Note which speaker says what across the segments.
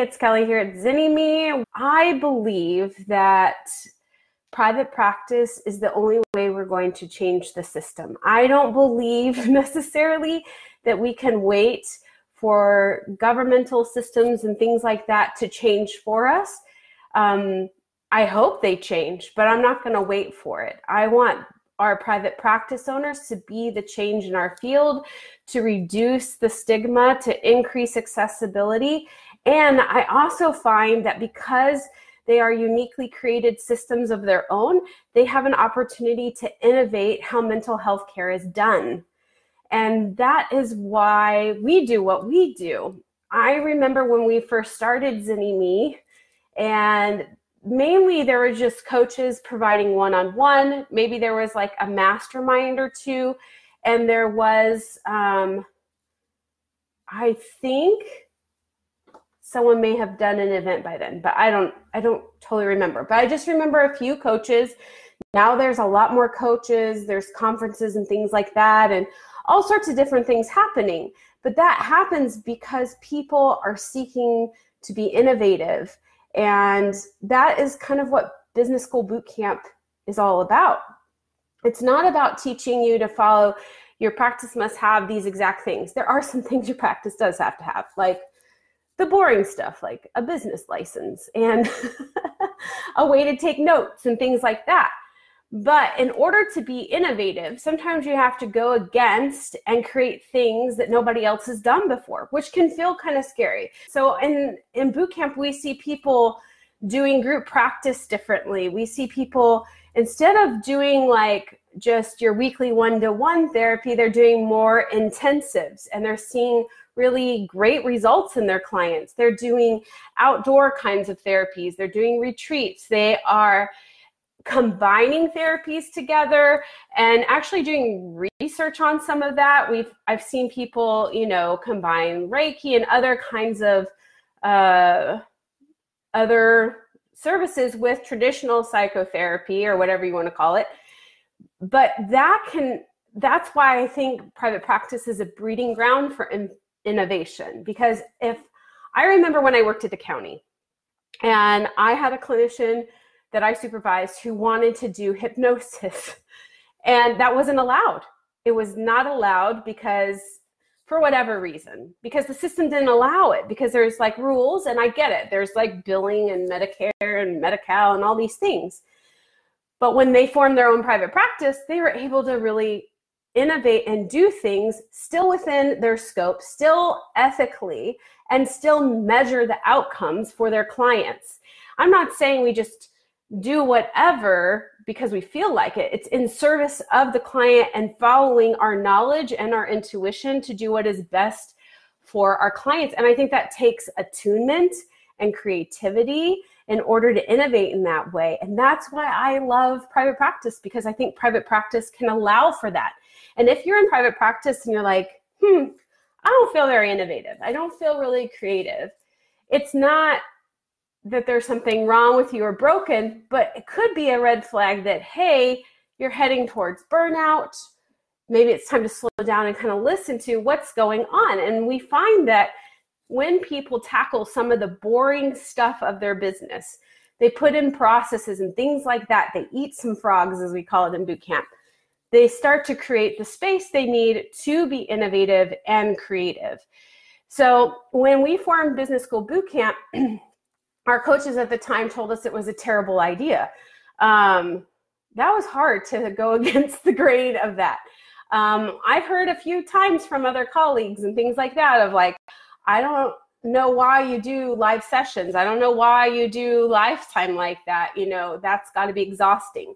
Speaker 1: it's Kelly here at Zynnyme. I believe that private practice is the only way we're going to change the system. I don't believe necessarily that we can wait for governmental systems and things like that to change for us. Um, I hope they change, but I'm not going to wait for it. I want our private practice owners to be the change in our field, to reduce the stigma, to increase accessibility. And I also find that because they are uniquely created systems of their own, they have an opportunity to innovate how mental health care is done. And that is why we do what we do. I remember when we first started Zynnyme, and mainly there were just coaches providing one-on-one maybe there was like a mastermind or two and there was um, i think someone may have done an event by then but i don't i don't totally remember but i just remember a few coaches now there's a lot more coaches there's conferences and things like that and all sorts of different things happening but that happens because people are seeking to be innovative and that is kind of what business school boot camp is all about. It's not about teaching you to follow your practice must have these exact things. There are some things your practice does have to have, like the boring stuff, like a business license and a way to take notes and things like that. But in order to be innovative, sometimes you have to go against and create things that nobody else has done before, which can feel kind of scary. So in in boot camp, we see people doing group practice differently. We see people instead of doing like just your weekly one-to-one therapy, they're doing more intensives and they're seeing really great results in their clients. They're doing outdoor kinds of therapies, they're doing retreats, they are combining therapies together and actually doing research on some of that. We've i've seen people you know combine reiki and other kinds of uh, other services with traditional psychotherapy or whatever you want to call it. But that can that's why i think private practice is a breeding ground for innovation because if i remember when i worked at the county and i had a clinician that I supervised who wanted to do hypnosis. And that wasn't allowed. It was not allowed because, for whatever reason, because the system didn't allow it, because there's like rules, and I get it. There's like billing and Medicare and Medi Cal and all these things. But when they formed their own private practice, they were able to really innovate and do things still within their scope, still ethically, and still measure the outcomes for their clients. I'm not saying we just do whatever because we feel like it. It's in service of the client and following our knowledge and our intuition to do what is best for our clients. And I think that takes attunement and creativity in order to innovate in that way. And that's why I love private practice because I think private practice can allow for that. And if you're in private practice and you're like, hmm, I don't feel very innovative, I don't feel really creative, it's not that there's something wrong with you or broken, but it could be a red flag that, hey, you're heading towards burnout. Maybe it's time to slow down and kind of listen to what's going on. And we find that when people tackle some of the boring stuff of their business, they put in processes and things like that, they eat some frogs, as we call it in boot camp. They start to create the space they need to be innovative and creative. So when we formed Business School Boot Camp, our coaches at the time told us it was a terrible idea. Um, that was hard to go against the grain of that. Um, I've heard a few times from other colleagues and things like that of like, I don't know why you do live sessions. I don't know why you do lifetime like that. You know, that's got to be exhausting.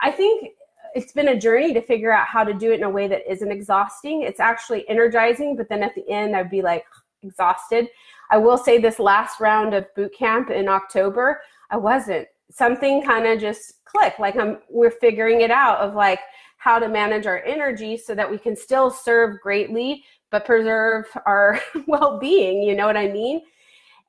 Speaker 1: I think it's been a journey to figure out how to do it in a way that isn't exhausting. It's actually energizing, but then at the end, I'd be like exhausted. I will say this last round of boot camp in October, I wasn't. Something kind of just clicked. Like I'm we're figuring it out of like how to manage our energy so that we can still serve greatly but preserve our well-being, you know what I mean?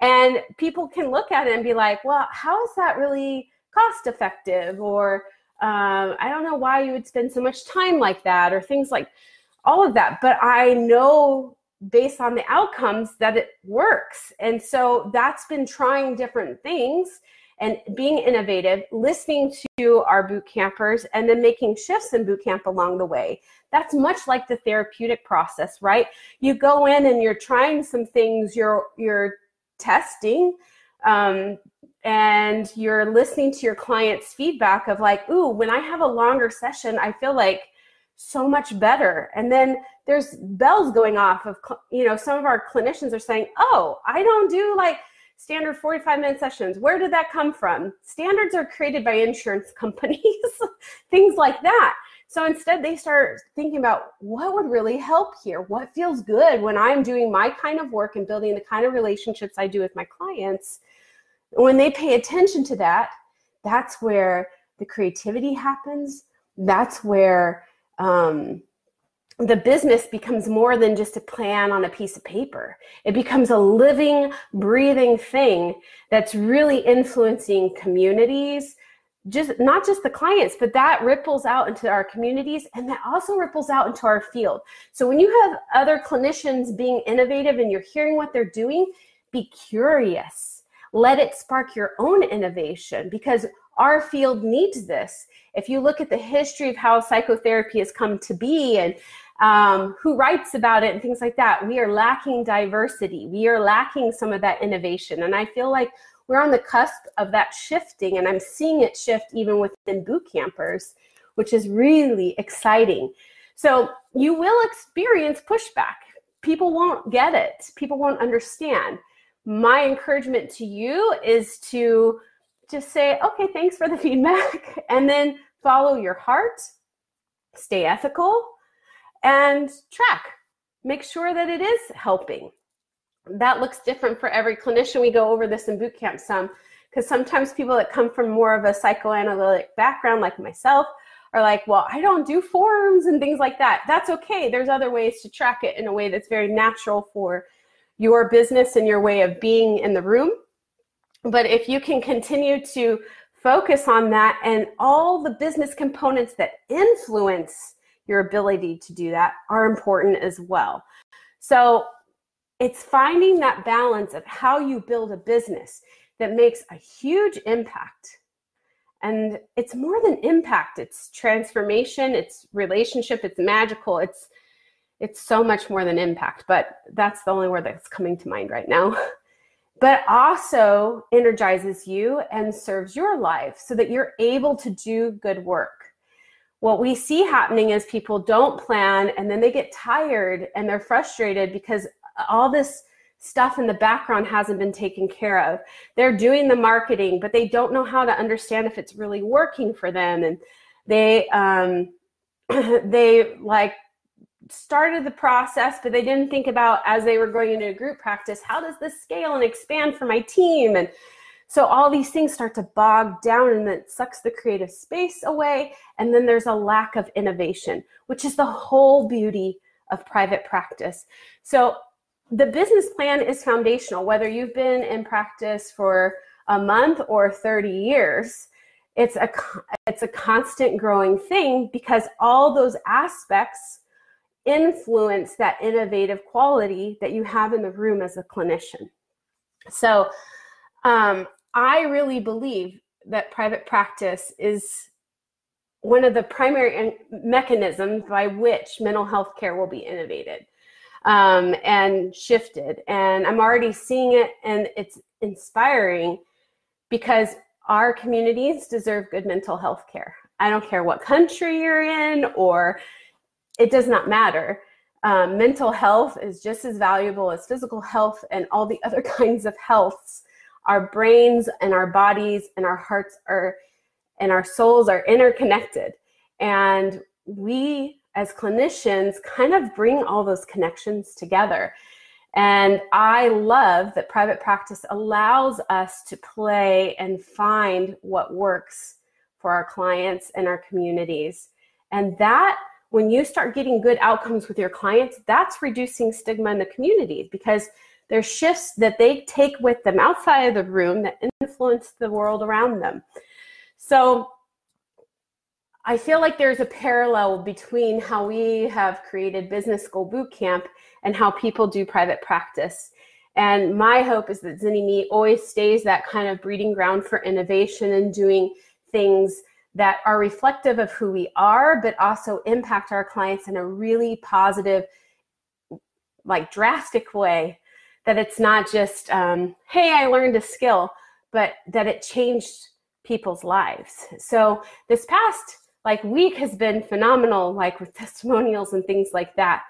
Speaker 1: And people can look at it and be like, well, how is that really cost effective? Or um, I don't know why you would spend so much time like that, or things like all of that. But I know based on the outcomes that it works. And so that's been trying different things and being innovative, listening to our boot campers, and then making shifts in boot camp along the way. That's much like the therapeutic process, right? You go in and you're trying some things, you're you're testing, um, and you're listening to your client's feedback of like, ooh, when I have a longer session, I feel like so much better. And then there's bells going off of, you know, some of our clinicians are saying, oh, I don't do like standard 45 minute sessions. Where did that come from? Standards are created by insurance companies, things like that. So instead, they start thinking about what would really help here? What feels good when I'm doing my kind of work and building the kind of relationships I do with my clients? When they pay attention to that, that's where the creativity happens. That's where um, the business becomes more than just a plan on a piece of paper. It becomes a living, breathing thing that's really influencing communities, just not just the clients, but that ripples out into our communities and that also ripples out into our field. So when you have other clinicians being innovative and you're hearing what they're doing, be curious. Let it spark your own innovation because our field needs this. If you look at the history of how psychotherapy has come to be and um, who writes about it and things like that. We are lacking diversity. We are lacking some of that innovation. And I feel like we're on the cusp of that shifting, and I'm seeing it shift even within boot campers, which is really exciting. So you will experience pushback. People won't get it, people won't understand. My encouragement to you is to just say, okay, thanks for the feedback, and then follow your heart, stay ethical, and track. Make sure that it is helping. That looks different for every clinician. We go over this in boot camp some because sometimes people that come from more of a psychoanalytic background, like myself, are like, well, I don't do forms and things like that. That's okay. There's other ways to track it in a way that's very natural for your business and your way of being in the room. But if you can continue to focus on that and all the business components that influence your ability to do that are important as well. So it's finding that balance of how you build a business that makes a huge impact. And it's more than impact, it's transformation, it's relationship, it's magical, it's it's so much more than impact, but that's the only word that's coming to mind right now. But also energizes you and serves your life so that you're able to do good work what we see happening is people don't plan and then they get tired and they're frustrated because all this stuff in the background hasn't been taken care of. They're doing the marketing, but they don't know how to understand if it's really working for them. And they, um, they like started the process, but they didn't think about as they were going into a group practice, how does this scale and expand for my team? And so all these things start to bog down and it sucks the creative space away. And then there's a lack of innovation, which is the whole beauty of private practice. So the business plan is foundational, whether you've been in practice for a month or 30 years. It's a it's a constant growing thing because all those aspects influence that innovative quality that you have in the room as a clinician. So um, I really believe that private practice is one of the primary mechanisms by which mental health care will be innovated um, and shifted. And I'm already seeing it, and it's inspiring because our communities deserve good mental health care. I don't care what country you're in, or it does not matter. Um, mental health is just as valuable as physical health and all the other kinds of healths. Our brains and our bodies and our hearts are and our souls are interconnected. And we as clinicians kind of bring all those connections together. And i love that private practice allows us to play and find what works for our clients and our communities. And that when you start getting good outcomes with your clients that's reducing stigma in the community because there's shifts that they take with them outside of the room that influence the world around them. So I feel like there's a parallel between how we have created Business School Bootcamp and how people do private practice. And my hope is that Zynnyme always stays that kind of breeding ground for innovation and doing things that are reflective of who we are, but also impact our clients in a really positive, like drastic way. That it's not just, um, hey, I learned a skill, but that it changed people's lives. So this past like week has been phenomenal, like with testimonials and things like that.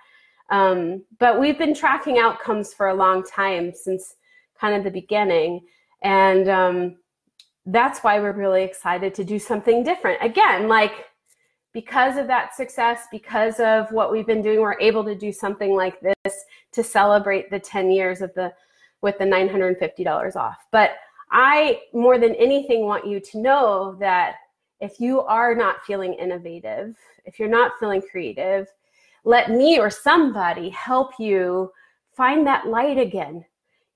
Speaker 1: Um, but we've been tracking outcomes for a long time since kind of the beginning. And um, that's why we're really excited to do something different. Again, like because of that success, because of what we've been doing, we're able to do something like this to celebrate the 10 years of the with the $950 off. But I more than anything want you to know that if you are not feeling innovative, if you're not feeling creative, let me or somebody help you find that light again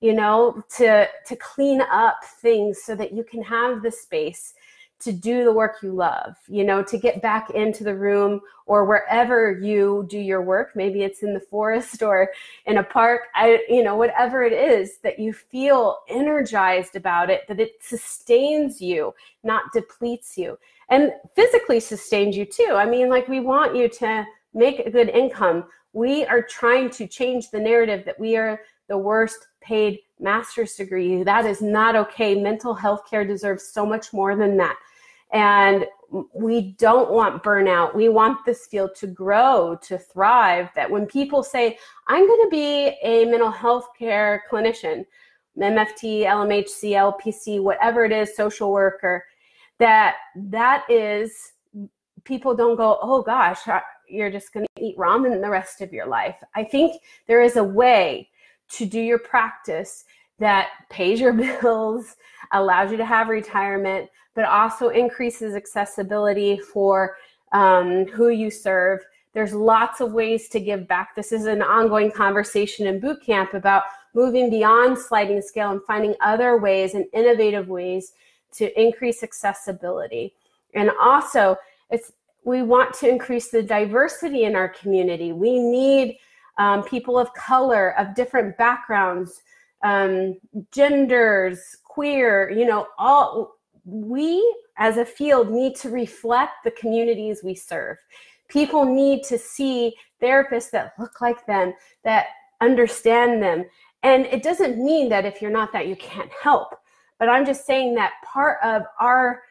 Speaker 1: you know to to clean up things so that you can have the space to do the work you love you know to get back into the room or wherever you do your work. Maybe it's in the forest or in a park. I you know whatever it is that you feel energized about it that it sustains you not depletes you and physically sustains you too. I mean like we want you to make a good income. We are trying to change the narrative that we are the worst paid master's degree. That is not okay. Mental health care deserves so much more than that. And we don't want burnout. We want this field to grow, to thrive. That when people say, I'm going to be a mental health care clinician, MFT, LMHC, LPC, whatever it is, social worker, that that is people don't go, oh gosh, you're just going to eat ramen the rest of your life. I think there is a way to do your practice that pays your bills, allows you to have retirement, but also increases accessibility for um, who you serve. There's lots of ways to give back. This is an ongoing conversation in boot camp about moving beyond sliding scale and finding other ways and innovative ways to increase accessibility. And also, it's we want to increase the diversity in our community. We need um, people of color, of different backgrounds, um, genders, queer, you know, all we as a field need to reflect the communities we serve. People need to see therapists that look like them, that understand them. And it doesn't mean that if you're not that, you can't help. But I'm just saying that part of our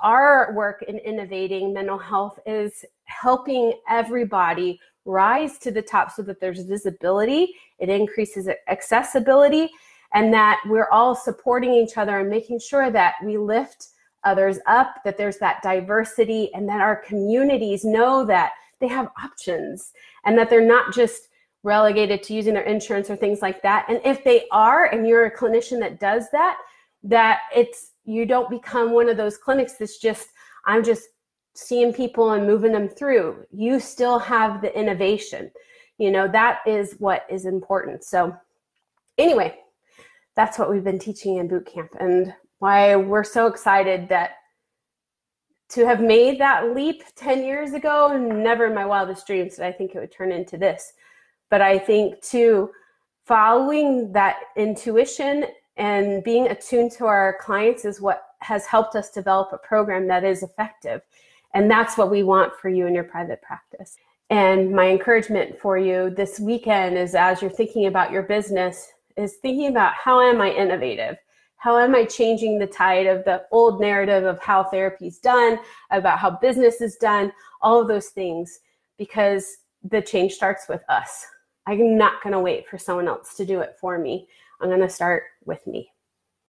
Speaker 1: our work in innovating mental health is helping everybody rise to the top so that there's visibility, it increases accessibility, and that we're all supporting each other and making sure that we lift others up, that there's that diversity, and that our communities know that they have options and that they're not just relegated to using their insurance or things like that. And if they are, and you're a clinician that does that, that it's you don't become one of those clinics that's just i'm just seeing people and moving them through you still have the innovation. You know that is what is important. So anyway that's what we've been teaching in boot camp and why we're so excited that to have made that leap 10 years ago never in my wildest dreams did i think it would turn into this. But i think too following that intuition and being attuned to our clients is what has helped us develop a program that is effective. And that's what we want for you in your private practice. And my encouragement for you this weekend is as you're thinking about your business, is thinking about how am I innovative? How am I changing the tide of the old narrative of how therapy is done, about how business is done, all of those things, because the change starts with us. I'm not going to wait for someone else to do it for me. I'm going to start with me.